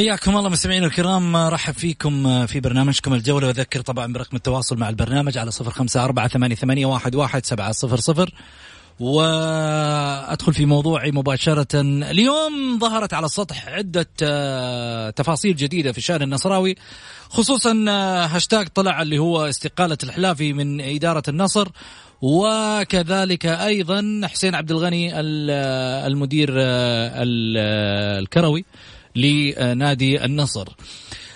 حياكم الله مستمعينا الكرام رحب فيكم في برنامجكم الجولة. وأذكر طبعا برقم التواصل مع البرنامج على صفر خمسة أربعة ثمانية, واحد, واحد سبعة صفر صفر. وأدخل في موضوعي مباشرة. اليوم ظهرت على السطح عدة آه، تفاصيل جديدة في الشأن النصراوي خصوصا آه، هاشتاج طلع اللي هو استقالة الحلافي من إدارة النصر وكذلك أيضا حسين عبد الغني آه، المدير الكروي. لنادي النصر.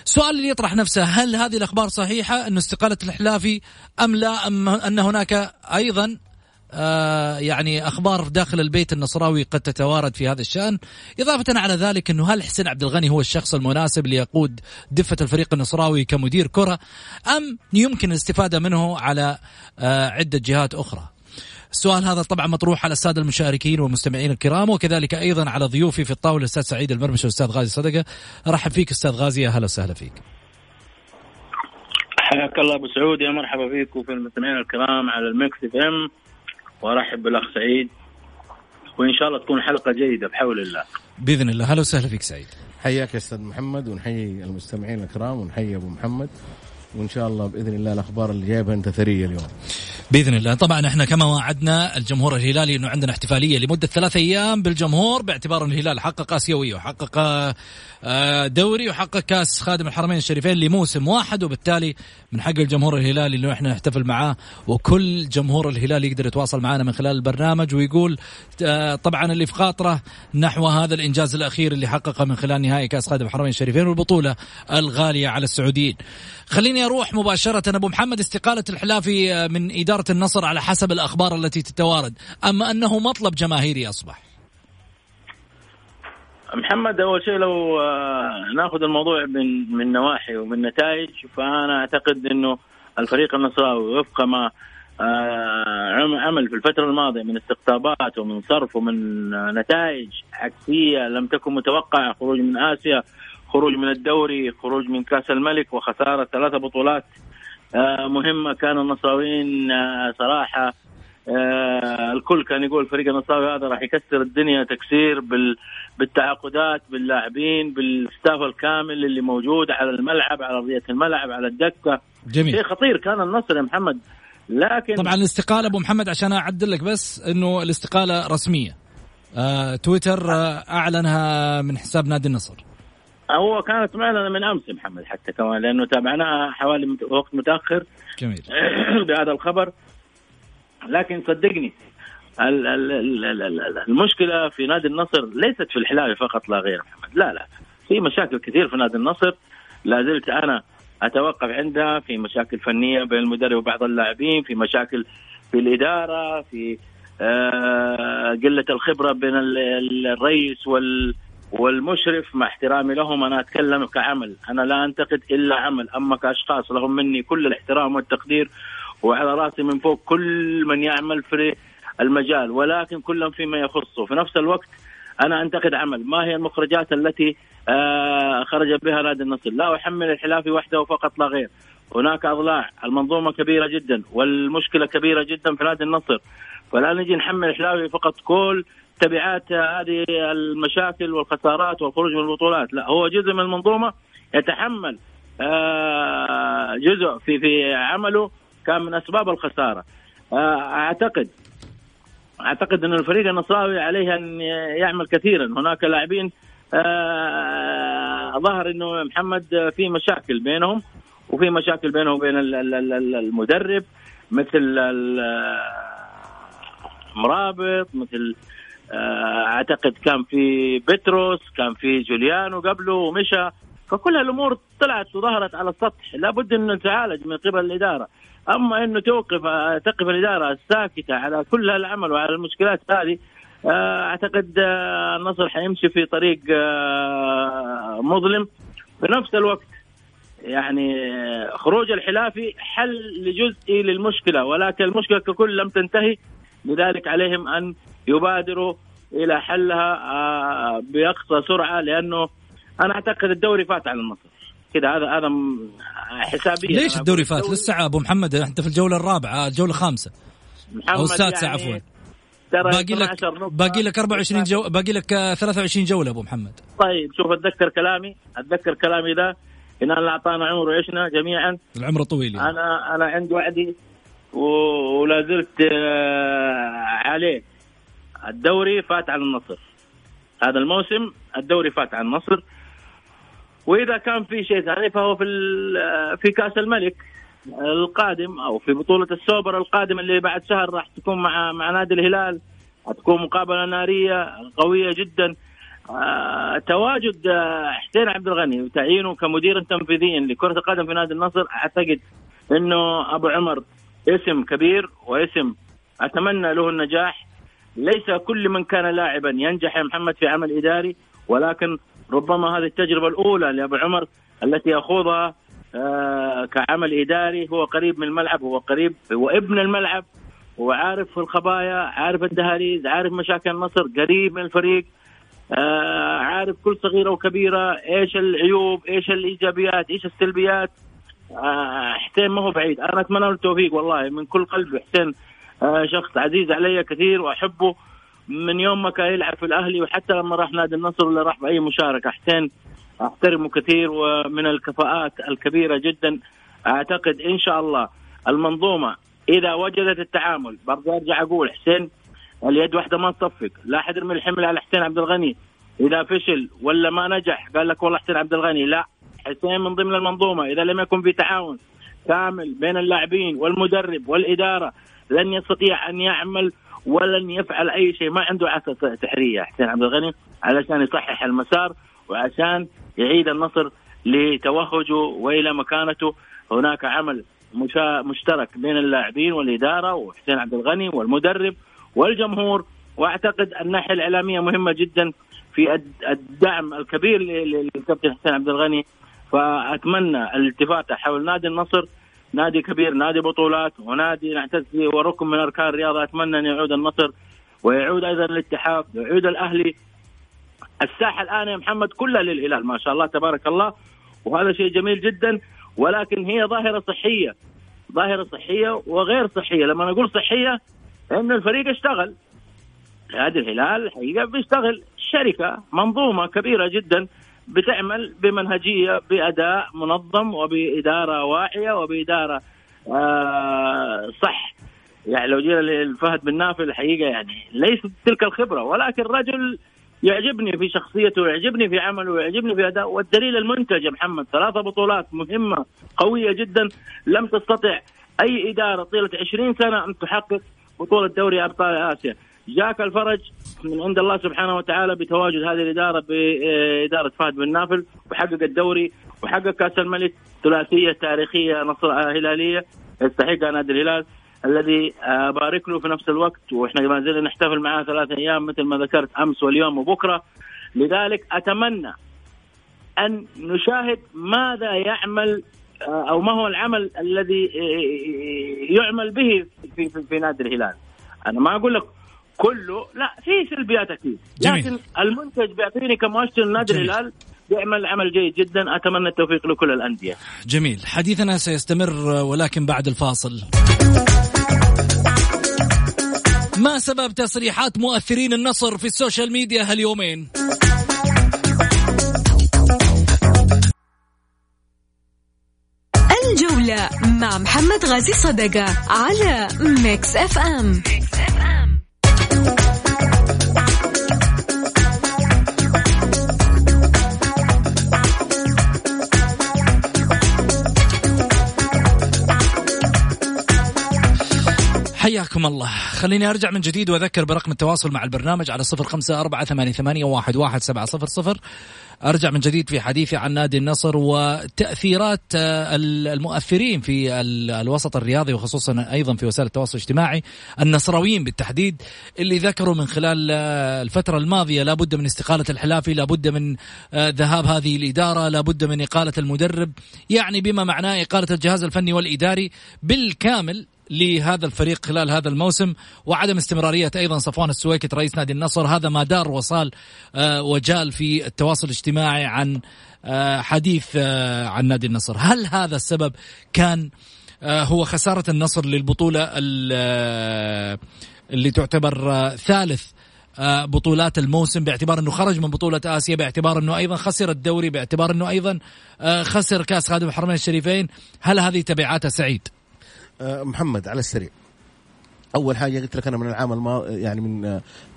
السؤال اللي يطرح نفسه هل هذه الأخبار صحيحة انه استقالة الحلافي أم لا؟ أم أن هناك أيضا آه يعني أخبار داخل البيت النصراوي قد تتوارد في هذا الشأن؟ إضافة على ذلك أنه هل حسين عبد الغني هو الشخص المناسب ليقود دفة الفريق النصراوي كمدير كرة؟ أم يمكن الاستفادة منه على آه عدة جهات أخرى؟ السؤال هذا طبعا مطروح على السادة المشاركين والمستمعين الكرام وكذلك أيضا على ضيوفي في الطاولة الأستاذ سعيد المرمش والأستاذ غازي صدقة. ارحب فيك أستاذ غازي يا هلا وسهلا فيك. حياك الله أبو سعود يا مرحبا فيك وفي المستمعين الكرام على الميكس إف إم. وأرحب بالأخ سعيد. وإن شاء الله تكون حلقة جيدة بحول الله. بإذن الله. هلا وسهلا فيك سعيد. حياك يا أستاذ محمد ونحيي المستمعين الكرام ونحيي أبو محمد. وإن شاء الله بإذن الله الأخبار اللي جايبها أنت ثرية اليوم. بإذن الله. طبعا إحنا كما وعدنا الجمهور الهلالي إنه عندنا احتفالية لمدة ثلاث أيام بالجمهور باعتبار إن الهلال حقق آسيوية وحقق دوري وحقق كاس خادم الحرمين الشريفين لموسم واحد وبالتالي من حق الجمهور الهلالي انه إحنا نحتفل معاه وكل جمهور الهلال يقدر يتواصل معنا من خلال البرنامج ويقول آه، طبعا اللي في خاطره نحو هذا الإنجاز الأخير اللي حققه من خلال نهائي كاس خادم الحرمين الشريفين والبطولة الغالية على السعوديين. خليني أروح مباشرة أبو محمد استقالة الحلافي آه، من إدارة النصر على حسب الأخبار التي تتوارد، أما أنه مطلب جماهيري أصبح. محمد أول شيء لو آه، ناخذ الموضوع من من نواحي ومن نتائج فأنا أعتقد إنه الفريق النصراوي وفق ما آه، عمل في الفترة الماضية من استقطابات ومن صرف ومن نتائج عكسية لم تكن متوقعة خروج من آسيا خروج من الدوري خروج من كأس الملك وخسارة ثلاثة بطولات آه، مهمة. كان النصراويين صراحة آه الكل كان يقول الفريق النصراوي هذا راح يكسر الدنيا تكسير بال بالتعاقدات باللاعبين بالستاف الكامل اللي موجود على الملعب على ارضيه الملعب على الدكة. جميل. شيء خطير كان النصر يا محمد. لكن طبعا الاستقالة أبو محمد عشان أعدل لك بس إنه الاستقالة رسمية. آه تويتر آه أعلنها من حساب نادي النصر. هو كانت معلنه من أمس محمد حتى كمان لأنه تابعناها حوالي وقت متأخر. جميل. بهذا الخبر. لكن صدقني المشكلة في نادي النصر ليست في الحلال فقط لا غير محمد. لا لا. في مشاكل كثير في نادي النصر لا زلت أنا أتوقف عندها في مشاكل فنية بين المدرب وبعض اللاعبين في مشاكل في الإدارة في آه قلة الخبرة بين الرئيس وال والمشرف مع احترامي لهم أنا أتكلم كعمل. أنا لا أنتقد إلا عمل. أما كأشخاص لهم مني كل الاحترام والتقدير وعلى راسي من فوق كل من يعمل في المجال ولكن كل فيما يخصه. في نفس الوقت أنا أنتقد عمل. ما هي المخرجات التي آه خرج بها نادي النصر؟ لا أحمل الحلافي وحده فقط لا غير. هناك أضلاع المنظومة كبيرة جدا والمشكلة كبيرة جدا في نادي النصر. فلا نجي نحمل الحلافي فقط كل تبعات هذه المشاكل والخسارات والخروج من البطولات. لا هو جزء من المنظومة يتحمل آه جزء في في عمله كان من أسباب الخسارة. آه، أعتقد أعتقد أن الفريق النصراوي عليه أن يعمل كثيرا. هناك لاعبين آه ظهر إنه محمد في مشاكل بينهم وفي مشاكل بينه وبين المدرب مثل مرابط مثل آه، أعتقد كان في بتروس كان في جوليانو قبله ومشى. فكل هالامور طلعت وظهرت على السطح. لابد انه تعالج من قبل الإدارة. أما انه توقف تقف الإدارة الساكتة على كل هالعمل وعلى المشكلات هذه آه، أعتقد آه، النصر حيمشي في طريق مظلم. في نفس الوقت يعني خروج الحلافي حل جزئي للمشكلة ولكن المشكلة ككل لم تنتهي. لذلك عليهم أن يبادروا إلى حلها آه، بأقصى سرعة لأنه أنا أعتقد الدوري فات على النصر كذا هذا هذا حسابيا ليش الدوري فات؟ لسه أبو محمد أنت في الجولة الرابعة الجولة الخامسة. أو السادسة يعني عفوا. باقي لك باقي لك 24 جو باقي لك 23 جولة أبو محمد. طيب شوف أتذكر كلامي. أتذكر كلامي ذا. إن الله أعطانا عمر وعشنا جميعا. العمر طويل يعني. أنا أنا عندي وعدي ولا زلت آه، عليه. الدوري فات على النصر. هذا الموسم الدوري فات على النصر. وإذا كان في شيء ثاني فهو في في كأس الملك القادم أو في بطولة السوبر القادم اللي بعد شهر راح تكون مع مع نادي الهلال. حتكون مقابلة نارية قوية جدا. آه تواجد آه حسين عبد الغني وتعيينه كمدير تنفيذيا لكرة القدم في نادي النصر. أعتقد إنه أبو عمر اسم كبير واسم أتمنى له النجاح. ليس كل من كان لاعبا ينجح يا محمد في عمل إداري ولكن ربما هذه التجربة الأولى لأبو عمر التي يخوضها آه كعمل إداري. هو قريب من الملعب هو قريب هو ابن الملعب هو عارف الخبايا عارف الدهاليز عارف مشاكل النصر قريب من الفريق آه عارف كل صغيرة وكبيرة إيش العيوب إيش الإيجابيات إيش السلبيات. آه حسين ما هو بعيد. أنا أتمنى له التوفيق والله من كل قلبي حسين شخص عزيز علي كثير وأحبه. من يوم ما كان يلعب في الأهلي وحتى لما راح نادي النصر ولا راح بأي مشاركة حسين أحترمه كثير ومن الكفاءات الكبيرة جدا. أعتقد إن شاء الله المنظومة إذا وجدت التعامل برضه أرجع أقول حسين اليد واحدة ما تصفق. لا حد يرمي الحمل على حسين عبد الغني. إذا فشل ولا ما نجح قال لك والله حسين عبد الغني. لا حسين من ضمن المنظومة. إذا لم يكن في تعاون كامل بين اللاعبين والمدرب والإدارة لن يستطيع أن يعمل ولن يفعل أي شيء ما عنده عسى سحريه حسين عبد الغني علشان يصحح المسار وعشان يعيد النصر لتوهجه وإلى مكانته. هناك عمل مشترك بين اللاعبين والإدارة وحسين عبد الغني والمدرب والجمهور. وأعتقد الناحية الإعلامية مهمة جدا في الدعم الكبير للكابتن حسين عبد الغني. فأتمنى الالتفات حول نادي النصر نادي كبير نادي بطولات ونادي نعتز به وركن من أركان الرياضة. أتمنى أن يعود النصر ويعود أيضا الاتحاد ويعود الأهلي. الساحة الآن يا محمد كلها للهلال ما شاء الله تبارك الله. وهذا شيء جميل جدا. ولكن هي ظاهرة صحية. ظاهرة صحية وغير صحية. لما نقول صحية إن الفريق اشتغل. نادي الهلال الحقيقة بيشتغل. شركة منظومة كبيرة جدا. بتعمل بمنهجية بأداء منظم وبإدارة واعية وبإدارة آه صح. يعني لو جينا لفهد بن نافل الحقيقة يعني ليست تلك الخبرة ولكن رجل يعجبني في شخصيته ويعجبني في عمله ويعجبني في أداء. والدليل المنتج يا محمد ثلاثة بطولات مهمة قوية جدا لم تستطع أي إدارة طيلة 20 سنة أن تحقق بطولة دوري أبطال آسيا. جاك الفرج من عند الله سبحانه وتعالى بتواجد هذه الإدارة باداره فهد بن نافل وحقق الدوري وحقق كأس الملك ثلاثية تاريخية نصر هلالية يستحقها نادي الهلال الذي بارك له في نفس الوقت وإحنا ما زلنا نحتفل معاه ثلاث أيام مثل ما ذكرت أمس واليوم وبكرة. لذلك أتمنى أن نشاهد ماذا يعمل أو ما هو العمل الذي يعمل به في, في, في نادي الهلال. أنا ما أقول لك كله. لا في سلبيات أكيد. لكن المنتج بيعطيني كمؤشر نادي الهلال بيعمل عمل جيد جدا. أتمنى التوفيق لكل الأندية. جميل. حديثنا سيستمر ولكن بعد الفاصل. ما سبب تصريحات مؤثرين النصر في السوشيال ميديا هاليومين؟ الجولة مع محمد غازي صدقة على ميكس اف ام, ميكس أف أم. حياكم الله. خليني أرجع من جديد وأذكر برقم التواصل مع البرنامج على صفر خمسة أربعة ثمانية, واحد سبعة صفر صفر. أرجع من جديد في حديثي عن نادي النصر وتأثيرات آه، المؤثرين في الوسط الرياضي وخصوصا أيضا في وسائل التواصل الاجتماعي النصراويين بالتحديد اللي ذكروا من خلال آه، الفترة الماضية لابد من استقالة الحلافي لابد من آه، ذهاب هذه الإدارة لابد من إقالة المدرب يعني بما معناه إقالة الجهاز الفني والإداري بالكامل لهذا الفريق خلال هذا الموسم وعدم استمرارية أيضا صفوان السويكت رئيس نادي النصر. هذا ما دار وصال آه، وجال في التواصل الاجتماعي عن آه، حديث آه، عن نادي النصر. هل هذا السبب كان هو خسارة النصر للبطولة اللي تعتبر ثالث بطولات الموسم باعتبار أنه خرج من بطولة آسيا باعتبار أنه أيضا خسر الدوري باعتبار أنه أيضا خسر كأس خادم الحرمين الشريفين. هل هذه تبعاتها سعيد؟ آه، محمد على السريع. أول حاجة قلت لك أنا من العام الماضي يعني من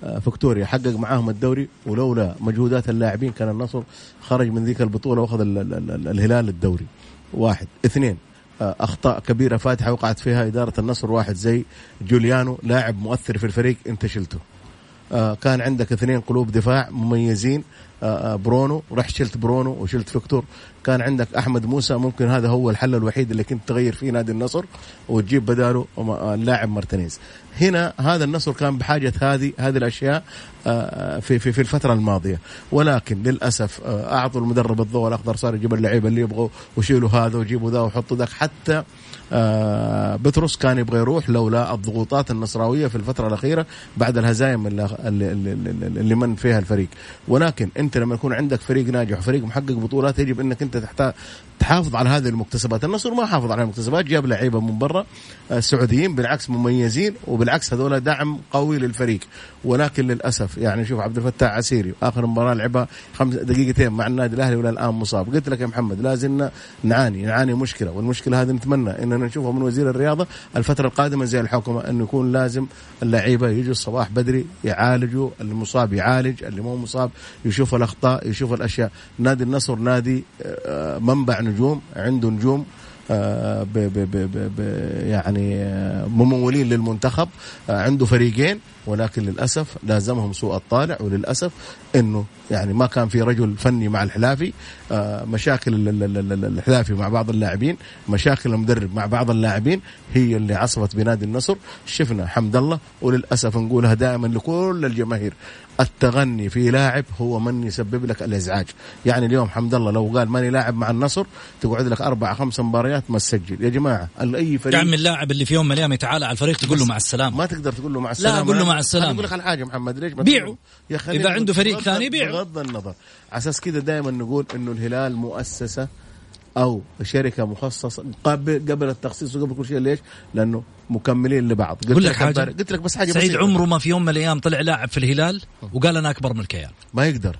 آه، فيتوريا حقق معاهم الدوري ولولا مجهودات اللاعبين كان النصر خرج من ذيك البطولة وأخذ الهلال الدوري. واحد. اثنين آه، أخطاء كبيرة فاتحة وقعت فيها إدارة النصر واحد زي جوليانو لاعب مؤثر في الفريق انت شلته. كان عندك اثنين قلوب دفاع مميزين برونو رحت شلت برونو وشلت فيكتور. كان عندك أحمد موسى ممكن هذا هو الحل الوحيد اللي كنت تغير فيه نادي النصر وتجيب بداله اللاعب مارتينيز. هنا هذا النصر كان بحاجة هذه هذه الأشياء آه، في في في الفترة الماضية. ولكن للأسف آه، أعطوا المدرب الضوء الأخضر صار يجيب اللعيبة اللي يبغوا وشيلوا هذا وجيبوا ذا وحطوا ذاك. حتى آه، بيتروس كان يبغى يروح لولا الضغوطات النصراوية في الفترة الأخيرة بعد الهزايم اللي, اللي, اللي من فيها الفريق. ولكن أنت لما يكون عندك فريق ناجح وفريق محقق بطولات يجب أنك أنت تحتاج تحافظ على هذه المكتسبات. النصر ما حافظ على المكتسبات جاب لعيبة من برا آه، سعوديين بالعكس مميزين وبالعكس هذول دعم قوي للفريق. ولكن للأسف يعني شوف عبد الفتاح عسيري آخر مباراة لعبها خمس دقيقتين مع النادي الأهلي ولا الان مصاب. قلت لك يا محمد لازم نعاني نعاني مشكلة والمشكلة هذه نتمنى اننا نشوفها من وزير الرياضة الفترة القادمة زي الحكومة إنه يكون لازم اللعيبة يجوا الصباح بدري يعالجوا المصاب يعالج اللي مو مصاب يشوف الأخطاء يشوف الأشياء. نادي النصر نادي آه، منبع نجوم عنده نجوم آه، ب ب ب ب يعني آه، ممولين للمنتخب عنده فريقين. ولكن للأسف لازمهم سوء الطالع وللأسف إنه يعني ما كان في رجل فني مع الحلافي مشاكل الحلافي مع بعض اللاعبين مشاكل المدرب مع بعض اللاعبين هي اللي عصفت بنادي النصر. شفنا حمد الله وللأسف نقولها دائما لكل الجماهير التغني في لاعب هو من يسبب لك الإزعاج. يعني اليوم حمد الله لو قال ماني لاعب مع النصر تقعد لك أربع خمس مباريات ما تسجل. يا جماعة أي فريق تعمل اللاعب اللي في يوم من الأيام يتعالى على الفريق تقول له مع السلامة. ما تقدر تقول له مع السلامة. لا أقول له مع السلامه أقول لك على حاجة محمد ليش بيعه إذا عنده فريق ثاني بيعه بغض النظر على أساس كذا دائما نقول إنه الهلال مؤسسة أو شركة مخصصة قبل قبل التخصيص وقبل كل شيء. ليش؟ لأنه مكملين لبعض. قلت لك حاجة؟ قلت لك بس حاجة سعيد. عمره ما في يوم من الأيام طلع لاعب في الهلال وقال أنا أكبر من الكيان. ما يقدر.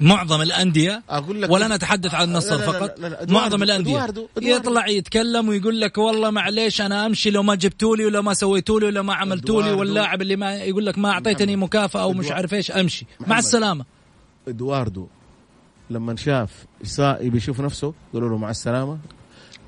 معظم الأندية أقول لك ولا نتحدث عن النصر فقط. لا لا لا معظم الأندية. يطلع يتكلم ويقول لك والله معليش أنا أمشي لو ما جبتوا لي ولا ما سويتوا لي ولا ما عملتوا لي واللاعب اللي ما يقول لك ما أعطيتني مكافأة أو مش عارف إيش أمشي. مع السلامة. إدواردو لما شاف يبي يشوف نفسه قالوا له مع السلامة.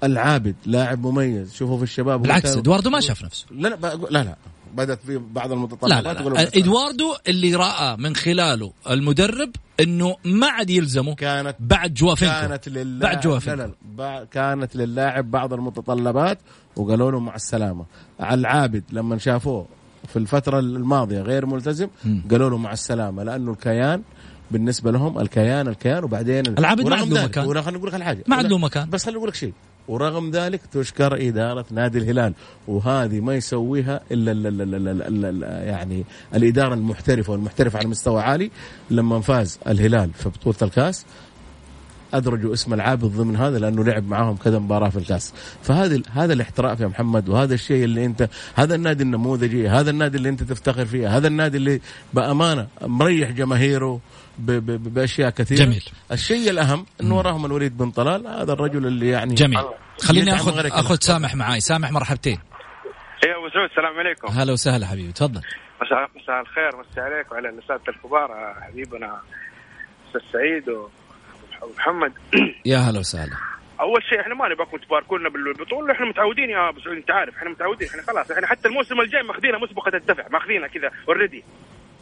العابد لاعب مميز شوفوا في الشباب. بالعكس إدواردو ما شاف نفسه. لا لا لا لا. بدأت في بعض المتطلبات لا لا, لا. إدواردو اللي رأى من خلاله المدرب إنه ما عاد يلزمه كانت بعد جوافينكو. كانت للاعب بعد جوافينكو. لا لا كانت للاعب بعض المتطلبات وقالوا له مع السلامة. على العابد لما شافوه في الفترة الماضية غير ملتزم قالوا له مع السلامة لأنه الكيان بالنسبة لهم الكيان الكيان وبعدين العابد ما عنده مكان. خليني أقول لك الحاجة. ما عنده مكان. بس خليني أقول لك شيء. ورغم ذلك تشكر إدارة نادي الهلال وهذه ما يسويها إلا, إلا, إلا, إلا, إلا, إلا يعني الإدارة المحترفة والمحترفة على مستوى عالي. لما فاز الهلال في بطولة الكاس ادرجوا اسم العابد ضمن هذا لأنه لعب معاهم كذا مباراة في الكاس. فهذا هذا الاحتراف يا محمد وهذا الشيء اللي أنت هذا النادي النموذجي هذا النادي اللي أنت تفتخر فيه هذا النادي اللي بأمانة مريح جماهيره بأشياء كثيرة. جميل. الشيء الأهم إنه وراهم الوليد بن طلال هذا الرجل اللي يعني جميل. خليني آخذ آخذ سامح معاي. سامح مرحبتين. يا أبو سعود السلام عليكم. هلا وسهلا حبيبي. تفضل. مساء مساء الخير. مساء عليك وعلى النساء الكبار حبيبنا أستاذ سعيد ومحمد يا هلا وسهلا. أول شيء إحنا ما نبغاكم تباركونا بالبطوله إحنا متعودين يا أبو سعود أنت عارف. إحنا متعودين. إحنا خلاص إحنا حتى الموسم الجاي ماخذينها مسبقة الدفع. ماخذينها كذا اوريدي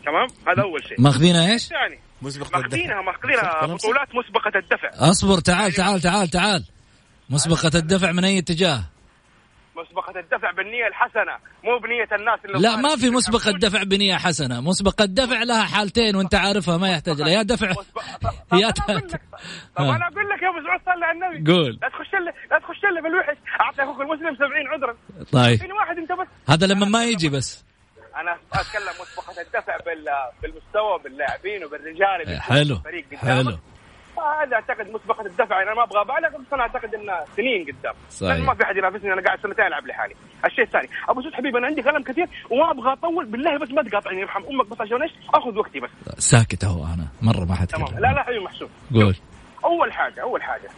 تمام؟ هذا أول شيء. ماخذينها إيش؟ ثاني مسبقة ماخذينها الدفع. ماخذينها. بطولات مسبقة الدفع. أصبر تعال تعال تعال تعال. مسبقة الدفع من أي اتجاه؟ مسبقة الدفع بالنية الحسنة مو بنية الناس اللي لا ما في مسبقة دفع بنية حسنة. مسبقة دفع لها حالتين وأنت عارفها ما يحتاج لها يا دفع طب يا طب ها. أنا أقول لك يا أبو سعود صلي على النبي. قول. لا تخش لي لا تخش لي بالوحش. أعطي أخوك المسلم 70 عذرا. طيب. واحد أنت بس. هذا لما ما يجي بس. أنا أتكلم مسبقه الدفع بال بالمستوى باللاعبين وبالرجال اللي حلو يكونوا في الفريق. حلو. هذا أعتقد مسبقه الدفع أنا ما أبغى ابالغ بس أنا أعتقد إنه سنين قدام. صحيح. ما في أحد ينافسني أنا قاعد سنتين ألعب لحالي. الشيء الثاني أبو سعود حبيبي أنا عندي كلام كثير وما أبغى أطول بالله بس ما تقاطعني يرحم أمك بس عشان إيش؟ آخذ وقتي بس. ساكت أهو أنا مرة ما حتكلم لا لا حبيبي محسوب. قول. أول حاجة أول حاجة.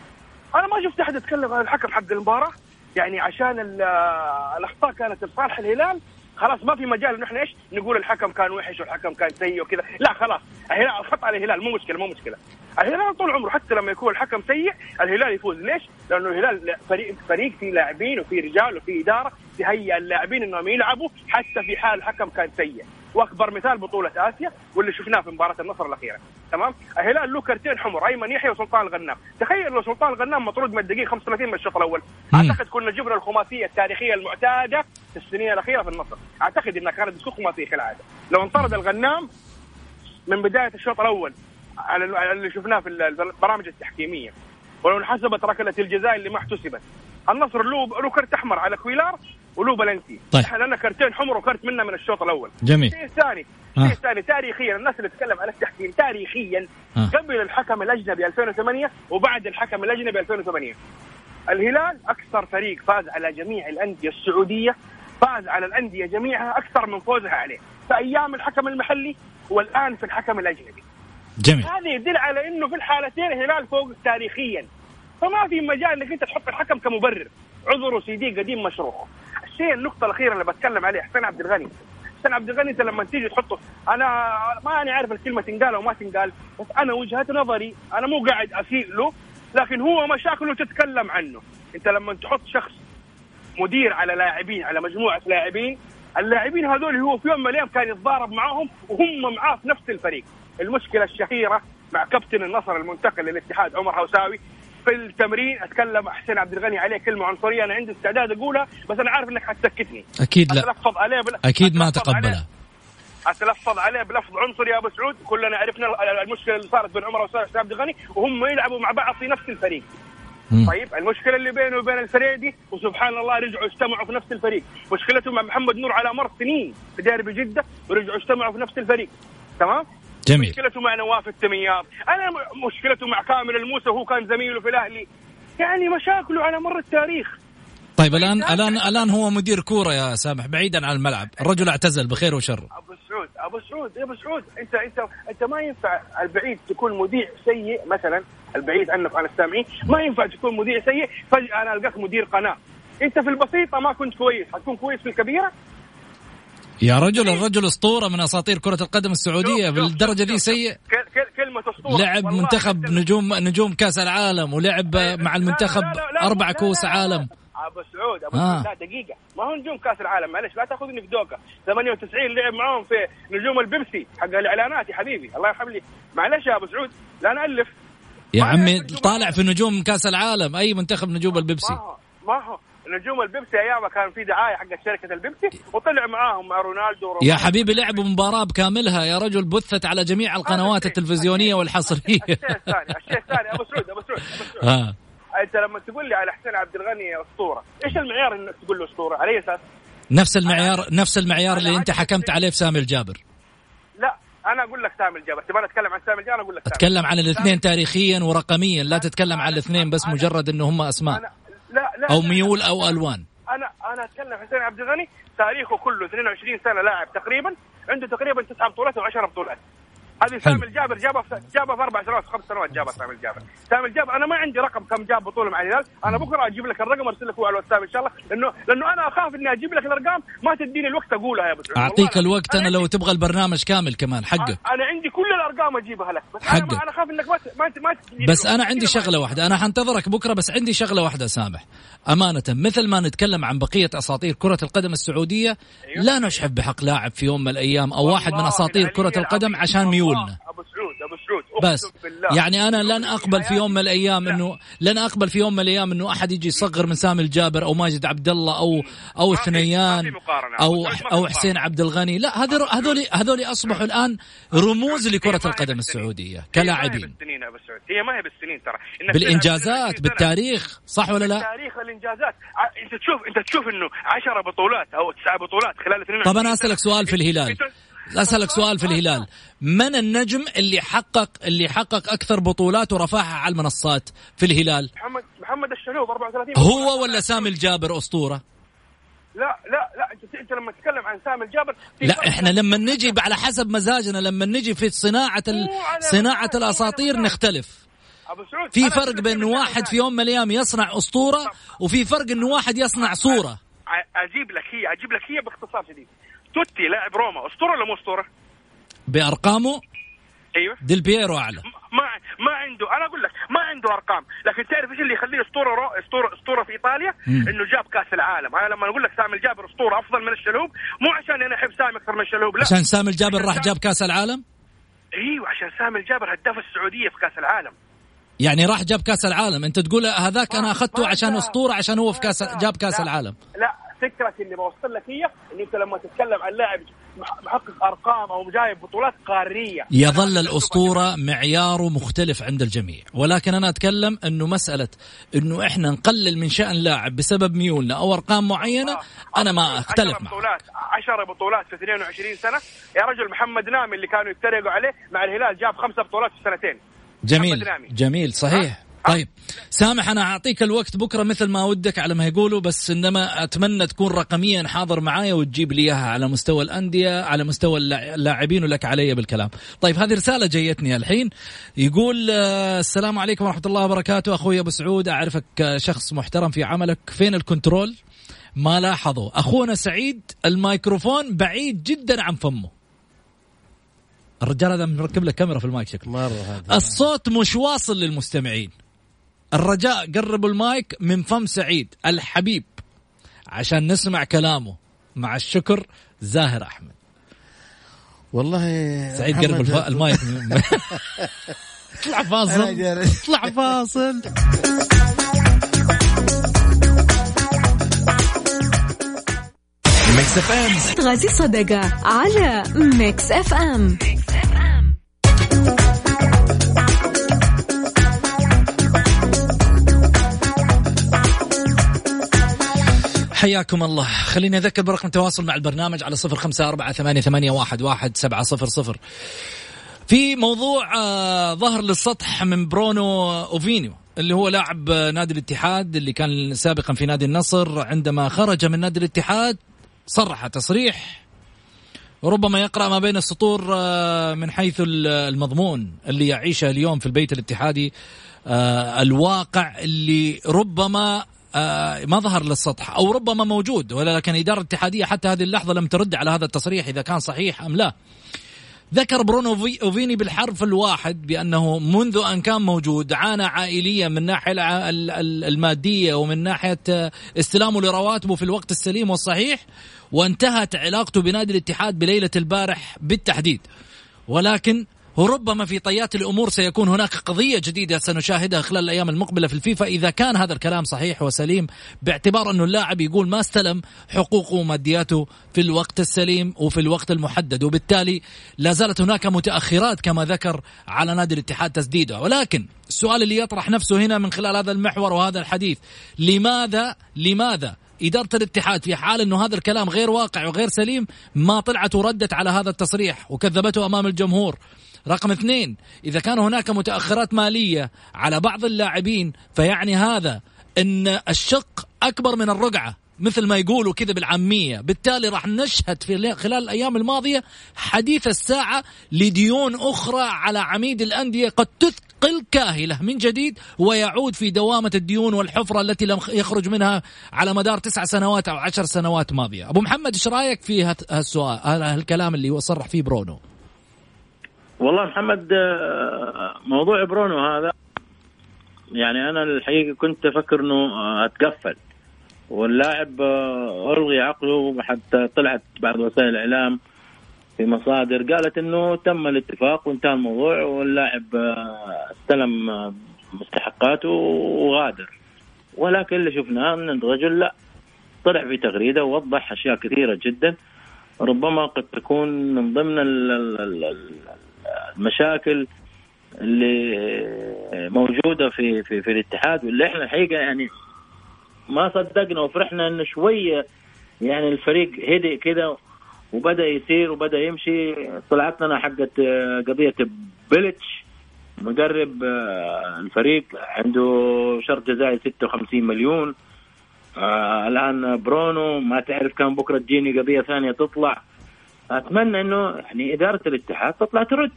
أنا ما شفت أحد يتكلم عن الحكم حق المباراة. يعني عشان ال- الأخطاء كانت لصالح الهلال خلاص ما في مجال. انه إحنا إيش؟ نقول الحكم كان وحش والحكم كان سيء وكذا. لا خلاص. الهلال الخطا على الهلال. مو مشكلة مو مشكلة. الهلال طول عمره حتى لما يكون الحكم سيء الهلال يفوز. ليش؟ لأنه الهلال فريق فريق فيه لاعبين وفيه رجال وفيه إدارة تهيئ اللاعبين إنهم يلعبوا حتى في حال الحكم كان سيء. وأكبر مثال بطولة آسيا واللي شفناه في مباراة النصر الأخيرة. تمام؟ الهلال له كرتين حمر أيمن يحيى وسلطان الغنام. تخيل لو سلطان الغنام مطرود من الدقيقة 35 من الشوط الأول. أعتقد كنا جبنا الخماسية التاريخية المعتادة في السنين الأخيرة في النصر. أعتقد إنها كانت بتكون خماسية كالعادة. لو انطرد الغنام من بداية الشوط الأول على على اللي شفناه في البرامج التحكيمية ولو انحسبت ركلة الجزاء اللي ما احتسبت. النصر له له كرت احمر على كويلار وله بلنتي. طيب. إحنا لنا كرتين حمر وكرت منا من الشوط الأول. جميل. الشيء الثاني آه. الشيء الثاني تاريخيا الناس اللي تتكلم على التحكيم تاريخيا آه. قبل الحكم الأجنبي 2008 وبعد الحكم الأجنبي 2008 الهلال أكثر فريق فاز على جميع الأندية السعودية فاز على الأندية جميعها أكثر من فوزها عليه. في أيام الحكم المحلي والآن في الحكم الأجنبي. جميل. هذا يدل على إنه في الحالتين الهلال فوق تاريخيا. فما في مجال إنك أنت تحط الحكم كمبرر. عذره سيدي قديم مشروخ الشيء النقطة الأخيرة اللي بتكلم عليها حسين عبد الغني. حسين عبد الغني أنت لما تيجي تحطه أنا ما أنا عارف الكلمة تنقال أو ما تنقال بس أنا وجهة نظري أنا مو قاعد اسيء له لكن هو مشاكله تتكلم عنه. أنت لما تحط شخص مدير على لاعبين على مجموعة لاعبين اللاعبين هذول هو في يوم من الأيام كان يتضارب معاهم وهم معاه في نفس الفريق. المشكلة الشهيرة مع كابتن النصر المنتقل للاتحاد عمر هوساوي في التمرين أتكلم حسين عبد الغني عليه كلمة عنصرية. أنا عندي استعداد أقولها بس أنا عارف إنك حتسكتني. أكيد لا. أتلفظ عليه بل... أكيد ما تقبلها. أتلفظ عليه بلفظ عنصري يا أبو سعود. كلنا عرفنا المشكلة اللي صارت بين عمر وحسين عبد الغني وهم يلعبوا مع بعض في نفس الفريق. مم. طيب المشكلة اللي بينه وبين الفريدي وسبحان الله رجعوا اجتمعوا في نفس الفريق. مشكلته مع محمد نور على مر سنين في ديربي جدة ورجعوا اجتمعوا في نفس الفريق. تمام؟ جميل. مشكلته مع نواف التمياط أنا مشكلته مع كامل الموسى وهو كان زميله في الأهلي. يعني مشاكله على مر التاريخ. طيب الان الان الآن هو مدير كورة يا سامح بعيدا عن الملعب. الرجل اعتزل بخير وشر. أبو سعود أبو سعود يا أبو سعود انت انت أنت ما ينفع البعيد تكون مذيع سيء مثلا البعيد عنك عن السامعين ما ينفع تكون مذيع سيء فجأة أنا ألقاك مدير قناة. أنت في البسيطة ما كنت كويس حتكون كويس في الكبيرة يا رجل الرجل أسطورة من أساطير كرة القدم السعودية بالدرجة دي سيء. كل- كل- كلمة أسطورة. لعب منتخب نجوم نجوم كأس العالم ولعب مع المنتخب أربع لا- عالم. أبو سعود أبو آه. سعود لا دقيقة. ما هو نجوم كأس العالم معلش لا تأخذني في دوكه 98 لعب معاهم في نجوم البيبسي حق الاعلانات يا حبيبي. الله يرحم لي. معلش يا أبو سعود لا نألف. يا عمي طالع في نجوم كأس العالم أي منتخب نجوم البيبسي؟ ما هو ما هو. نجوم البيبسي ايامها كان في دعاية حق شركة البيبسي وطلع معاهم مع رونالدو يا. حبيبي لعبوا مباراة بكاملها. يا رجل بثت على جميع القنوات التلفزيونية والحصرية. الشيء الثاني الشيء الثاني. أبو سعود أبو سعود أبو سعود. ها أنت لما تقول لي على حسين عبد الغني أسطورة إيش المعيار انك تقول له أسطورة؟ على أي أساس؟ نفس المعيار نفس المعيار اللي أنت حكمت عليه في سامي الجابر. لا أنا أقول لك سامي الجابر. تبغى أتكلم عن سامي الجابر؟ أقول لك سامي. أتكلم عن الاثنين تاريخيا ورقميا. لا تتكلم عن الاثنين بس مجرد إنه هم أسماء. أنا أو ميول. أو ألوان أنا أنا أتكلم حسين عبد الغني تاريخه كله 22 سنة لاعب تقريبا عنده تقريبا تسع بطولات أو 10 بطولات هذه سامي الجابر جابها في جابها في أربع سنوات خمس سنوات جابها سامي الجابر. سامي الجابر أنا ما عندي رقم كم جاب بطوله مع الهلال. أنا بكرة أجيب لك الرقم ارسل لك على الواتساب إن شاء الله. لأنه لأنه أنا أخاف إني أجيب لك الأرقام ما تديني الوقت اقولها يا أبو أعطيك الوقت أنا لو تبغى البرنامج كامل كمان حقك أنا عندي كل الأرقام أجيبها لك بس حقك. أنا أنا أخاف إنك ما ما بس. أنا عندي شغلة واحدة أنا حنتظرك بكرة بس عندي شغلة واحدة سامح. أمانة مثل ما نتكلم عن بقية أساطير كرة القدم السعودية أيوه. لا نشحب بحق لاعب في يوم من الأيام أو واحد من أساطير كرة القدم عشان والله. ميولنا أبو سعود أبو سعود بس بالله. يعني أنا لن أقبل في يوم من الأيام لا. انه لن أقبل في يوم من الأيام إنه أحد يجي يصغر من سامي الجابر أو ماجد عبد الله أو أو ثنيان. أو أو. حسين عبد الغني لا هذول هذول هذول أصبحوا الآن رموز لكرة القدم. السعودية كلاعبين هي ما هي بالسنين ترى بالإنجازات 22 سنة. بالتاريخ صح ولا لا تاريخ الانجازات أنت تشوف أنت تشوف إنه 10 بطولات أو 9 بطولات خلال 22 طب أنا أسألك سؤال في الهلال أسألك سؤال في الهلال. من النجم اللي حقق اللي حقق أكثر بطولات ورفعها على المنصات في الهلال؟ محمد محمد الشلوب 34 هو ولا سامي الجابر أسطورة؟ لا لا لا أنت أنت لما تتكلم عن سامي الجابر. لا إحنا لما نجي على حسب مزاجنا لما نجي في صناعة صناعة الأساطير. نختلف. أبو سعود في فرق بين واحد. في يوم من الأيام يصنع أسطورة وفي فرق انه واحد يصنع صورة. أجيب لك هي أجيب لك هي باختصار شديد. توتي لاعب روما. أسطورة ولا مو أسطورة؟ بأرقامه؟ أيوه. ديل بييرو أعلى. ما ما عنده أنا أقول لك ما عنده أرقام. لكن تعرف إيش اللي يخليه أسطورة رو... اسطوره أسطورة في إيطاليا؟ مم. إنه جاب كأس العالم. أنا لما أقول لك سامي الجابر أسطورة أفضل من الشلهوب. مو عشان أنا أحب سامي أكثر من الشلهوب لا. عشان سامي الجابر راح جاب كأس العالم؟ أيوه عشان سامي الجابر هداف السعودية في كأس العالم. يعني راح جاب كأس العالم. أنت تقول هذاك أنا أخذته عشان. أسطورة عشان هو في كاس جاب كأس لا. العالم. لا. فكرتي اللي بوصل لك هي إن أنت لما تتكلم عن لاعب مح- محقق أرقام أو جايب بطولات قارية. يظل الأسطورة معياره مختلف عند الجميع. ولكن أنا أتكلم أنه مسألة أنه إحنا نقلل من شأن لاعب بسبب ميولنا أو أرقام معينة أنا ما أختلف 10 معه. بطولات 10 بطولات في 22 سنة. يا رجل محمد نامي اللي كانوا يتريقوا عليه مع الهلال جاب خمسة بطولات في سنتين. جميل. جميل صحيح. طيب سامح أنا أعطيك الوقت بكرة مثل ما ودك على ما يقولوا بس إنما أتمنى تكون رقميا حاضر معايا وتجيب لي إياها على مستوى الأندية على مستوى اللاع- اللاعبين ولك علي بالكلام. طيب هذه رسالة جيتني الحين يقول آه، السلام عليكم ورحمة الله وبركاته أخوي أبو سعود أعرفك آه، شخص محترم في عملك فين الكنترول؟ ما لاحظوا أخونا سعيد الميكروفون بعيد جدا عن فمه. الرجال هذا مركب لك كاميرا في المايك شكله. مرة هذا الصوت مش واصل للمستمعين الرجاء قربوا المايك من فم سعيد الحبيب عشان نسمع كلامه. مع الشكر زاهر أحمد. والله سعيد قرب الف... المايك اطلع فاصل. اطلع فاصل. ميكس إف إم. غازي صدقة على ميكس إف إم. حياكم الله. خليني أذكر برقم التواصل مع البرنامج على صفر خمسة أربعة ثمانية, ثمانية واحد, واحد سبعة صفر صفر. في موضوع آه، ظهر للسطح من برونو أوفيني اللي هو لاعب آه، نادي الاتحاد اللي كان سابقا في نادي النصر عندما خرج من نادي الاتحاد صرح تصريح ربما يقرأ ما بين السطور آه، من حيث ال- المضمون اللي يعيشه اليوم في البيت الاتحادي الواقع اللي ربما ما ظهر للسطح أو ربما موجود ولكن الاداره الاتحاديه حتى هذه اللحظة لم ترد على هذا التصريح إذا كان صحيح أم لا. ذكر برونو في- اوفيني بالحرف الواحد بأنه منذ أن كان موجود عانى عائليا من ناحية المادية ومن ناحية آه، استلامه لرواتبه في الوقت السليم والصحيح وانتهت علاقته بنادي الاتحاد بليلة البارح بالتحديد. ولكن ربما في طيات الأمور سيكون هناك قضية جديدة سنشاهدها خلال الأيام المقبلة في الفيفا. إذا كان هذا الكلام صحيح وسليم باعتبار انه اللاعب يقول ما استلم حقوقه ومادياته في الوقت السليم وفي الوقت المحدد. وبالتالي لا زالت هناك متأخرات كما ذكر على نادي الاتحاد تسديدها ولكن السؤال اللي يطرح نفسه هنا من خلال هذا المحور وهذا الحديث لماذا لماذا إدارة الاتحاد في حال أنه هذا الكلام غير واقع وغير سليم ما طلعت وردت على هذا التصريح وكذبته أمام الجمهور؟ رقم اثنين إذا كان هناك متأخرات مالية على بعض اللاعبين فيعني هذا أن الشق أكبر من الرقعة مثل ما يقولوا كذا بالعامية. بالتالي راح نشهد في خلال الأيام الماضية حديث الساعة لديون أخرى على عميد الأندية قد تثقل كاهلة من جديد ويعود في دوامة الديون والحفرة التي لم يخرج منها على مدار تسع سنوات أو عشر سنوات ماضية. أبو محمد إيش رأيك في هالسؤال هالكلام اللي صرح فيه برونو؟ والله محمد آه، موضوع برونو هذا يعني أنا الحقيقة كنت أفكر إنه أتقفل. واللاعب آه، ألغي عقله حتى طلعت بعض وسائل الإعلام في مصادر قالت إنه تم الاتفاق وانتهى الموضوع واللاعب آه، استلم آه، مستحقاته وغادر. ولكن اللي شفناه ان الرجل لا. طلع في تغريدة ووضح أشياء كثيرة جدا ربما قد تكون من ضمن المشاكل اللي موجودة في في في الاتحاد واللي إحنا الحقيقة يعني ما صدقنا وفرحنا انه شوية يعني الفريق هدئ كده وبدأ يسير وبدأ يمشي. طلعت لنا حقت آه، قضية بيلتش مدرب آه، الفريق عنده شرط جزائي 56 مليون. آه الآن برونو ما تعرف كان بكرة تجيني قضية ثانية تطلع. أتمنى إنه يعني إدارة الاتحاد تطلع ترد.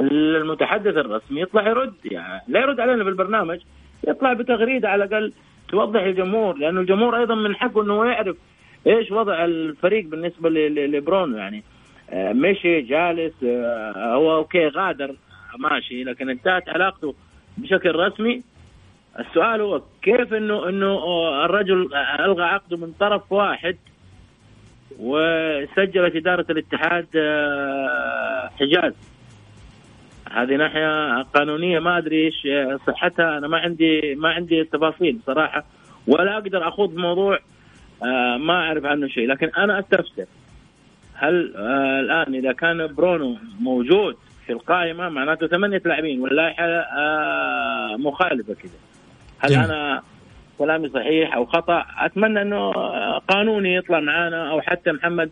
المتحدث الرسمي يطلع يرد يعني لا يرد علينا بالبرنامج يطلع بتغريدة على الأقل توضح الجمهور لأنه الجمهور أيضا من حقه إنه يعرف إيش وضع الفريق بالنسبة لبرونو. يعني آه، مشي جالس آه، هو أوكي غادر ماشي لكن انتهت علاقته بشكل رسمي. السؤال هو كيف انه إنه الرجل ألغى عقده من طرف واحد وسجلت إدارة الاتحاد آه، حجاز. هذه ناحية قانونية ما أدري إيش صحتها. أنا ما عندي ما عندي تفاصيل صراحة ولا أقدر أخوض موضوع آه، ما أعرف عنه شيء. لكن أنا أستفسر هل آه، الآن إذا كان برونو موجود في القائمة معناته ثمانية لاعبين واللائحة آه، مخالفة كذا. هل جميل. كلامي صحيح أو خطأ أتمنى إنه قانوني يطلع معانا أو حتى محمد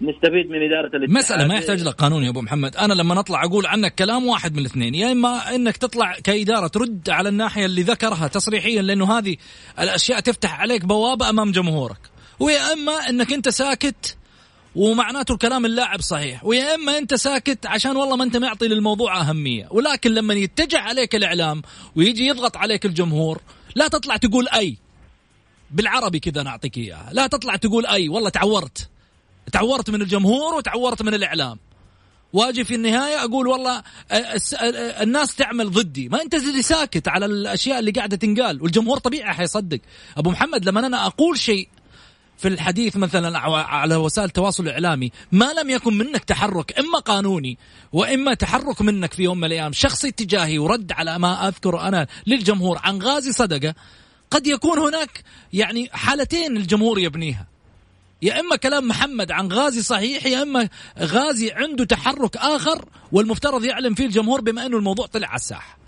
نستفيد من إدارة الاتحاد. مسألة ما يحتاج لك قانون يا أبو محمد. أنا لما نطلع أقول عنك كلام واحد من الاثنين يا إما إنك تطلع كإدارة ترد على الناحية اللي ذكرها تصريحيا لأنه هذه الأشياء تفتح عليك بوابة أمام جمهورك. ويا إما إنك أنت ساكت ومعناته الكلام اللاعب صحيح. ويا إما أنت ساكت عشان والله ما أنت معطي للموضوع أهمية. ولكن لما يتجه عليك الإعلام ويجي يضغط عليك الجمهور لا تطلع تقول أي. بالعربي كذا نعطيك إياها. لا تطلع تقول أي. والله تعورت. تعورت من الجمهور وتعورت من الإعلام. واجي في النهاية أقول والله الناس تعمل ضدي. ما أنت اللي ساكت على الأشياء اللي قاعدة تنقال. والجمهور طبيعي حيصدق. أبو محمد لما أنا أقول شيء في الحديث مثلا على وسائل التواصل الإعلامي ما لم يكن منك تحرك إما قانوني وإما تحرك منك في يوم من الأيام شخصي تجاهي ورد على ما أذكر أنا للجمهور عن غازي صدقة قد يكون هناك يعني حالتين الجمهور يبنيها. يا إما كلام محمد عن غازي صحيح يا إما غازي عنده تحرك آخر والمفترض يعلم فيه الجمهور بما إنه الموضوع طلع على الساحة.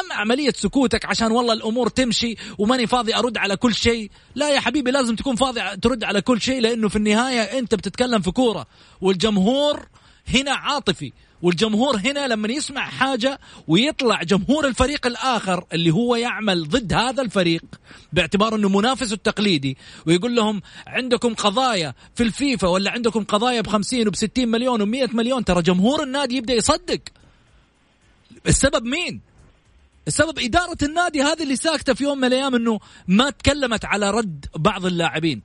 اما عملية سكوتك عشان والله الأمور تمشي وماني فاضي أرد على كل شيء؟ لا يا حبيبي لازم تكون فاضي ترد على كل شيء لأنه في النهاية أنت بتتكلم في كورة. والجمهور هنا عاطفي. والجمهور هنا لما يسمع حاجة ويطلع جمهور الفريق الآخر اللي هو يعمل ضد هذا الفريق باعتبار أنه منافسه التقليدي ويقول لهم عندكم قضايا في الفيفا ولا عندكم قضايا بخمسين وبستين مليون ومئة مليون؟ ترى جمهور النادي يبدأ يصدق. السبب مين؟ السبب إدارة النادي هذه اللي ساكتة في يوم من الأيام أنه ما تكلمت على رد بعض اللاعبين.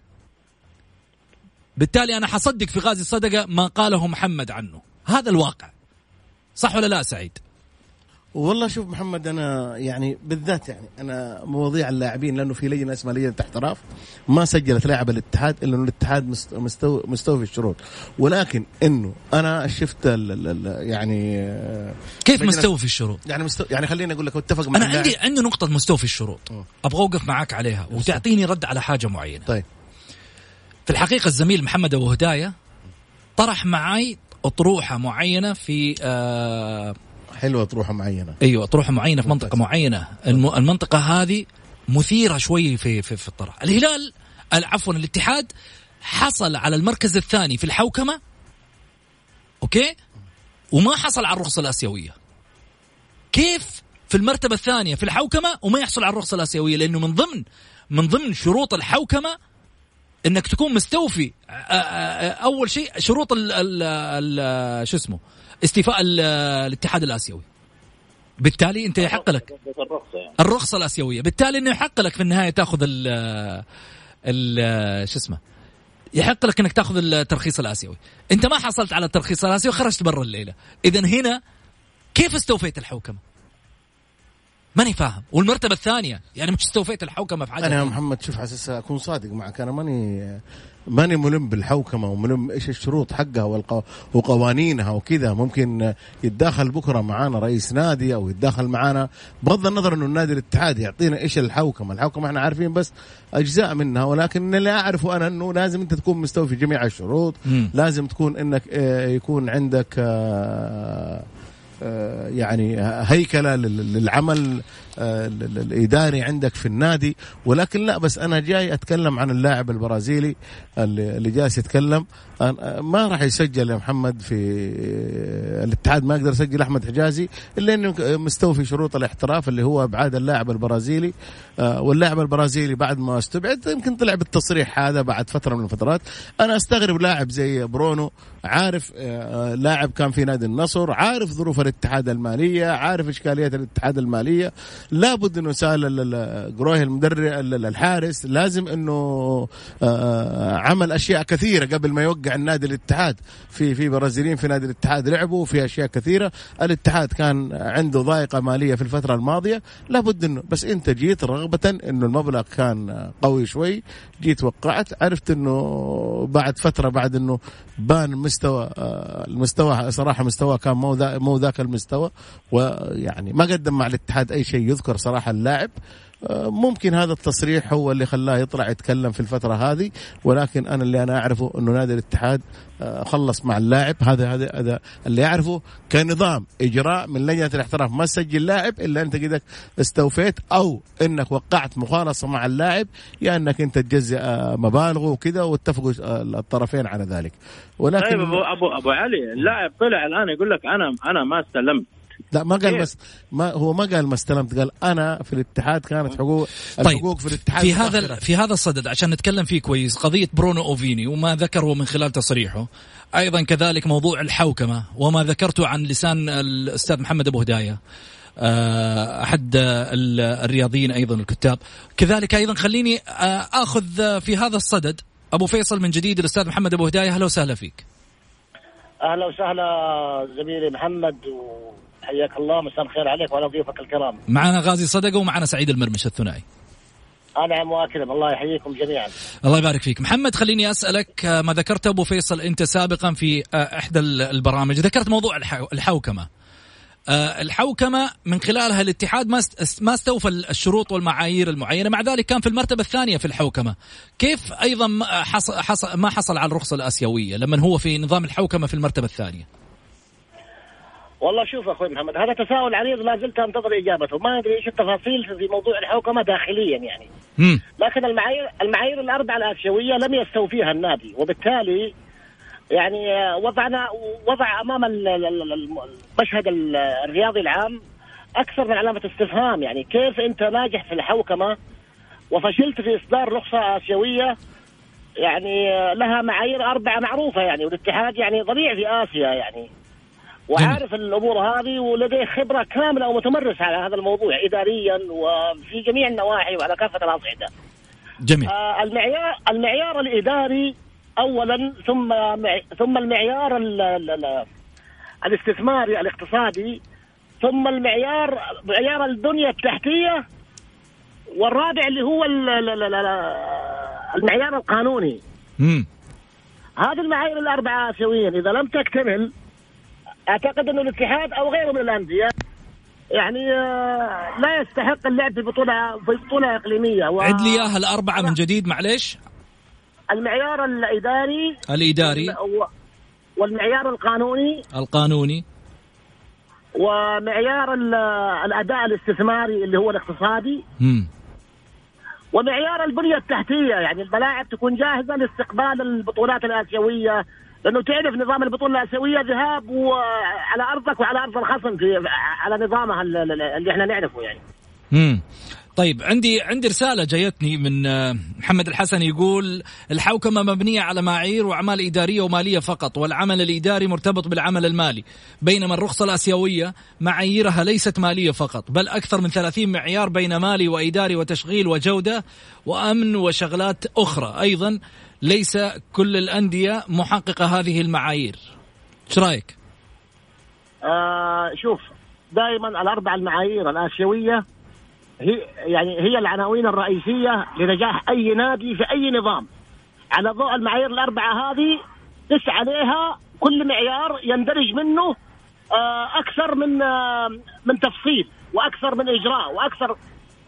بالتالي أنا حصدق في غازي الصدقة ما قاله محمد عنه. هذا الواقع. صح ولا لا سعيد؟ والله شوف محمد أنا يعني بالذات يعني أنا مواضيع اللاعبين لأنه في لجنة اسمها لجنة احتراف ما سجلت لاعب الاتحاد إلا إنه الاتحاد مستوى مستوفي الشروط. ولكن إنه أنا شفت يعني كيف مستوفي الشروط؟ يعني مستو يعني خليني أقول لك اتفق مع أنا عندي عندي نقطة مستوفي الشروط. أبغى أوقف معاك عليها وتعطيني رد على حاجة معينة. طيب. في الحقيقة الزميل محمد أبو هداية طرح معي أطروحة معينة في آه حلوة اطروحه معينة. أيوه اطروحه معينة في منطقة معينة. المنطقة هذه مثيرة شوي في في, في الطرح الهلال عفوا الاتحاد حصل على المركز الثاني في الحوكمة أوكي؟ وما حصل على الرخصة الآسيوية. كيف في المرتبة الثانية في الحوكمة وما يحصل على الرخصة الآسيوية؟ لأنه من ضمن من ضمن شروط الحوكمة إنك تكون مستوفي أول شيء شروط ال ال شو اسمه؟ استيفاء ال- الاتحاد الآسيوي. بالتالي أنت يحق لك. الرخصة الآسيوية. بالتالي إنه يحق لك في النهاية تأخذ ال ال شو اسمه؟ يحق لك إنك تأخذ الترخيص الآسيوي. أنت ما حصلت على الترخيص الآسيوي خرجت برا الليلة. اذا هنا كيف استوفيت الحوكمة؟ ماني فاهم. والمرتبة الثانية يعني مش استوفيت الحوكمة في حاجة أنا يا. محمد شوف حاسس اكون صادق معك. أنا ماني ماني ملم بالحوكمة وملم إيش الشروط حقها والقو... وقوانينها وكذا. ممكن يتداخل بكرة معانا رئيس نادي أو يتداخل معانا بغض النظر إنه النادي الاتحاد يعطينا إيش الحوكمة، الحوكمة إحنا عارفين بس أجزاء منها. ولكن اللي أعرفه أنا إنه لازم أنت تكون مستوفي جميع الشروط، مم. لازم تكون إنك آه، يكون عندك آه، يعني هيكلة لل- للعمل آه، الإداري عندك في النادي. ولكن لا بس أنا جاي أتكلم عن اللاعب البرازيلي اللي جالس يتكلم. ما راح يسجل يا محمد في الاتحاد ما يقدر يسجل أحمد حجازي إلا إنه مستوفي شروط الاحتراف اللي هو أبعاد اللاعب البرازيلي. آه، واللاعب البرازيلي بعد ما استبعد يمكن طلع بالتصريح هذا بعد فترة من الفترات. أنا أستغرب لاعب زي برونو عارف آه، لاعب كان في نادي النصر عارف ظروف الاتحاد المالية عارف إشكاليات الاتحاد المالية. لابد إنه سأل ال- ال- جروهي المدرب ال- ال- الحارس لازم إنه آه، عمل أشياء كثيرة قبل ما يوقع النادي الاتحاد. في في برازيليين في نادي الاتحاد لعبوا في أشياء كثيرة. الاتحاد كان عنده ضائقة مالية في الفترة الماضية. لابد إنه بس أنت جيت رغبة إنه المبلغ كان قوي شوي. جيت وقعت عرفت إنه بعد فترة بعد إنه بان مستوى آه، المستوى صراحة مستوى كان مو مو ذاك المستوى. ويعني ما قدم مع الاتحاد أي شيء يذكر صراحة اللاعب. آه، ممكن هذا التصريح هو اللي خلاه يطلع يتكلم في الفترة هذه ولكن أنا اللي أنا أعرفه أنه نادي الاتحاد آه، خلص مع اللاعب. هذا هذا هذا اللي أعرفه كنظام إجراء من لجنة الاحتراف. ما تسجل لاعب إلا أنت كده استوفيت أو أنك وقعت مخالصة مع اللاعب يا أنك أنت تجزئ آه، مبالغه وكذا واتفقوا الطرفين على ذلك. ولكن طيب ابو ابو أبو علي اللاعب طلع الآن يقول لك أنا أنا ما استلمت. لا ما قال؟ مس ما هو ما قال ما استلمت قال أنا في الاتحاد كانت حقوق طيب الحقوق في الاتحاد في هذا متأخرة. في هذا الصدد عشان نتكلم فيه كويس قضية برونو اوفيني وما ذكره من خلال تصريحه أيضا كذلك موضوع الحوكمة وما ذكرته عن لسان الأستاذ محمد أبو هداية آه، أحد ال- الرياضيين أيضا الكتاب كذلك أيضا خليني آه، آخذ في هذا الصدد أبو فيصل من جديد الأستاذ محمد أبو هداية أهلا وسهلا فيك أهلا وسهلا زميلي محمد وحياك الله مساء الخير عليك وعلى ضيوفك الكرام. معنا غازي صدقة ومعنا سعيد المرمش الثنائي. انعم واكرم الله يحييكم جميعا. الله يبارك فيك. محمد خليني أسألك آه، ما ذكرته أبو فيصل أنت سابقا في آه، إحدى ال- البرامج؟ ذكرت موضوع الحو- الحوكمة. آه، الحوكمة من خلالها الاتحاد ما ما استوفى الشروط والمعايير المعينة. مع ذلك كان في المرتبة الثانية في الحوكمة. كيف أيضا ما حصل, ما حصل على الرخصة الآسيوية لما هو في نظام الحوكمة في المرتبة الثانية؟ والله شوف أخوي محمد هذا تساؤل عريض لا زلت أنتظر إجابته ما أدري إيش التفاصيل في موضوع الحوكمة داخليا يعني. مم. لكن المعايير المعايير الأربعة الآسيوية لم يستوفيها النادي وبالتالي يعني وضعنا وضع أمام ال- ال- ال- الم- المشهد ال- الرياضي العام أكثر من علامة استفهام يعني. كيف أنت ناجح في الحوكمة وفشلت في إصدار رخصة آسيوية؟ يعني لها معايير أربعة معروفة يعني والاتحاد يعني ضليع في آسيا يعني. وعارف الأمور هذه ولديه خبرة كاملة ومتمرس على هذا الموضوع اداريا وفي جميع النواحي وعلى كافة الاصعده. جميل آه، المعيار المعيار الإداري اولا ثم ثم المعيار ال ال ال الاستثماري الاقتصادي ثم المعيار معيار البنية التحتية والرابع اللي هو ال- ال- ال- ال- المعيار القانوني مم. هذه المعايير الأربعة اسيويا إذا لم تكتمل أعتقد أنه الاتحاد أو غيره من الأندية يعني آه، لا يستحق اللعب في بطولة في بطولة إقليمية. و- عد لي إياها الأربعة من جديد معليش. المعيار الإداري الإداري. و- والمعيار القانوني. القانوني. ومعيار ال- الأداء الاستثماري اللي هو الاقتصادي. مم. ومعيار البنية التحتية. يعني الملاعب تكون جاهزة لاستقبال البطولات الآسيوية لأنه تعرف نظام البطولة الأسيوية ذهاب وعلى أرضك وعلى أرض الخصم على نظامها ال- ال- اللي إحنا نعرفه يعني مم. طيب عندي عندي رسالة جايتني من آه، محمد الحسن يقول الحوكمة مبنية على معايير وأعمال إدارية ومالية فقط والعمل الإداري مرتبط بالعمل المالي بينما الرخصة الآسيوية معاييرها ليست مالية فقط بل أكثر من 30 معيار بين مالي وإداري وتشغيل وجودة وأمن وشغلات أخرى أيضا ليس كل الأندية محققة هذه المعايير. إيش رأيك؟ آه شوف دائما الأربع المعايير الآسيوية هي يعني هي العناوين الرئيسية لنجاح أي نادي في أي نظام. على ضوء المعايير الأربعة هذه قس عليها كل معيار يندرج منه آه أكثر من آه من تفصيل وأكثر من إجراء وأكثر.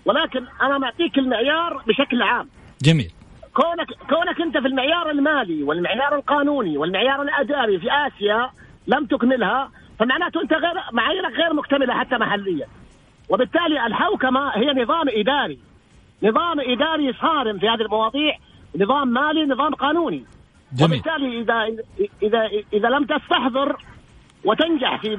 ولكن أنا معطيك المعيار بشكل عام. جميل. كونك كونك انت في المعيار المالي والمعيار القانوني والمعيار الاداري في آسيا لم تكملها فمعناته أنت غير معاييرك غير مكتملة حتى محليا. وبالتالي الحوكمة هي نظام إداري. نظام إداري صارم في هذه المواضيع نظام مالي نظام قانوني. جميل. وبالتالي اذا اذا إذا لم تستحضر وتنجح في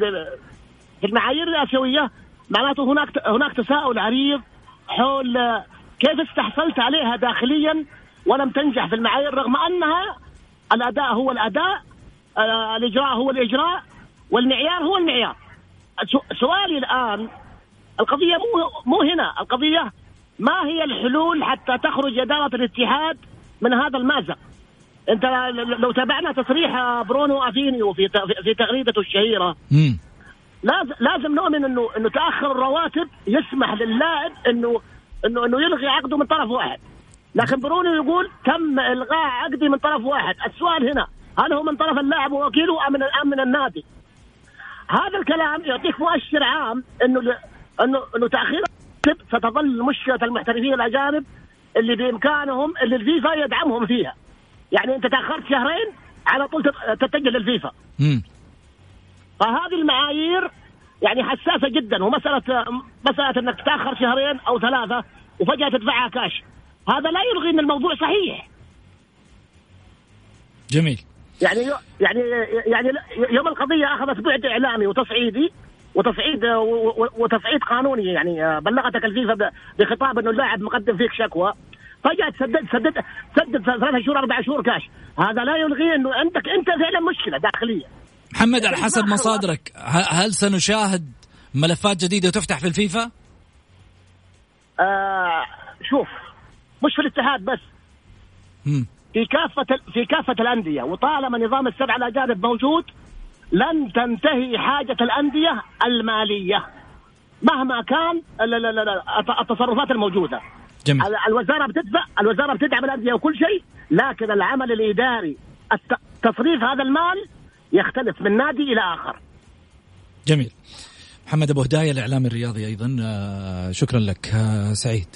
في المعايير الآسيوية معناته هناك هناك تساؤل عريض حول كيف استحصلت عليها داخليا ولم تنجح في المعايير رغم أنها الأداء هو الأداء آه، الإجراء هو الإجراء والمعيار هو المعيار. سؤالي الآن القضية مو مو هنا القضية ما هي الحلول حتى تخرج إدارة الاتحاد من هذا المأزق؟ أنت لو تابعنا تصريح برونو أفينيو في في تغريدته الشهيرة مم. لازم لازم نؤمن انه إنه تأخر الرواتب يسمح للاعب انه انه إنه يلغي عقده من طرف واحد. لكن برونو يقول تم إلغاء عقدي من طرف واحد. السؤال هنا هل هو من طرف اللاعب ووكيله أم من أم من النادي؟ هذا الكلام يعطيك مؤشر عام إنه ل- انه إنه تأخير ستظل مشكلة المحترفين الأجانب اللي بإمكانهم اللي الفيفا يدعمهم فيها. يعني أنت تأخرت شهرين على طول تت- تتجه للفيفا. مم. فهذه المعايير يعني حساسة جدا ومساله مسألة إنك تتاخر شهرين أو ثلاثة وفجأة تدفعها كاش. هذا لا يلغي إن الموضوع صحيح. جميل. يعني يعني يعني يوم القضية أخذت بعد إعلامي وتصعيدي وتصعيد وتصعيد قانوني يعني بلغتك الفيفا بخطاب إنه اللاعب مقدم فيك شكوى. فجأة تسدد سدد سدد ثلاثة شهور أربع شهور كاش. هذا لا يلغي إنه عندك أنت فعلا مشكلة داخليه محمد على حسب مصادرك هل سنشاهد ملفات جديدة تفتح في الفيفا؟ آه شوف مش في الاتحاد بس. مم. في كافة في كافة الأندية. وطالما نظام السبع الأجانب موجود لن تنتهي حاجة الأندية المالية. مهما كان ال- ال- ال- الت- التصرفات الموجودة. جميل. ال- الوزارة بتدفع الوزارة بتدعم الأندية وكل شيء لكن العمل الإداري الت- تصريف هذا المال يختلف من نادي إلى آخر. جميل. محمد أبو هداية الاعلامي الرياضي أيضا. آه، شكرا لك. آه، سعيد.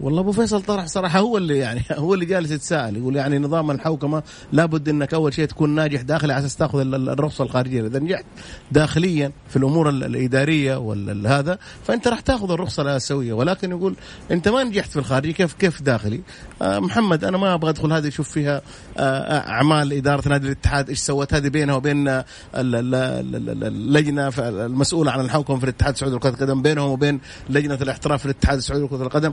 والله أبو فيصل طرح صراحة هو اللي يعني هو اللي جالس يتساءل يقول يعني نظام الحوكمة لابد إنك أول شيء تكون ناجح داخلي على أساس تاخذ ال- ال- الرخصة الخارجية. إذا نجحت داخليا في الأمور ال- الإدارية وهذا فأنت راح تأخذ الرخصة الاسيويه ولكن يقول أنت ما نجحت في الخارجي كيف كيف داخلي؟ آه محمد أنا ما أبغى أدخل هذه أشوف فيها آه أعمال إدارة نادي الاتحاد إيش سوت هذه بينها وبين آه، ال- ال- ال- ال- اللجنة المسؤولة عن الحوكمة في الاتحاد السعودي لكرة القدم بينهم وبين لجنة الاحتراف في الاتحاد السعودي لكرة القدم.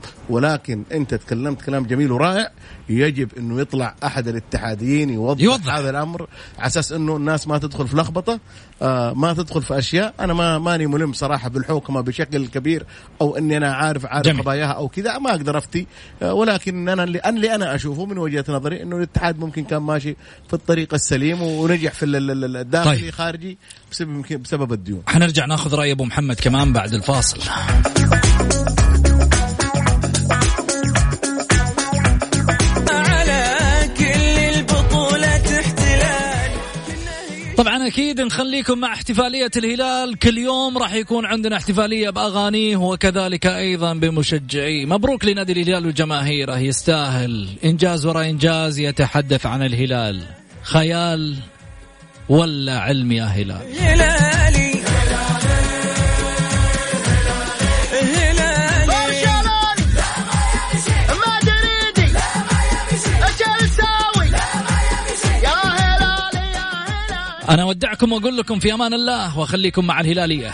ولكن انت تكلمت كلام جميل ورائع يجب انه يطلع احد الاتحاديين يوضح, يوضح. هذا الامر على أساس انه الناس ما تدخل في لخبطة آه ما تدخل في أشياء أنا ما ماني ملم صراحة بالحوكمه بشكل كبير أو إني أنا عارف عارف جميل. قضاياها أو كذا ما أقدر أفتي آه ولكن أنا اللي, اللي أنا أشوفه من وجهة نظري إنه الاتحاد ممكن كان ماشي في الطريق السليم ونجح في ال- ال- ال- الداخلي طيب. خارجي بسبب بسبب الديون حنرجع ناخذ رأي أبو محمد كمان بعد الفاصل طبعا أكيد نخليكم مع احتفالية الهلال. كل يوم راح يكون عندنا احتفالية باغانيه وكذلك أيضا بمشجعيه مبروك لنادي الهلال وجماهيره يستاهل. إنجاز وراء إنجاز يتحدث عن الهلال. خيال ولا علم يا هلال؟ أنا أودعكم وأقول لكم في أمان الله وأخليكم مع الهلالية.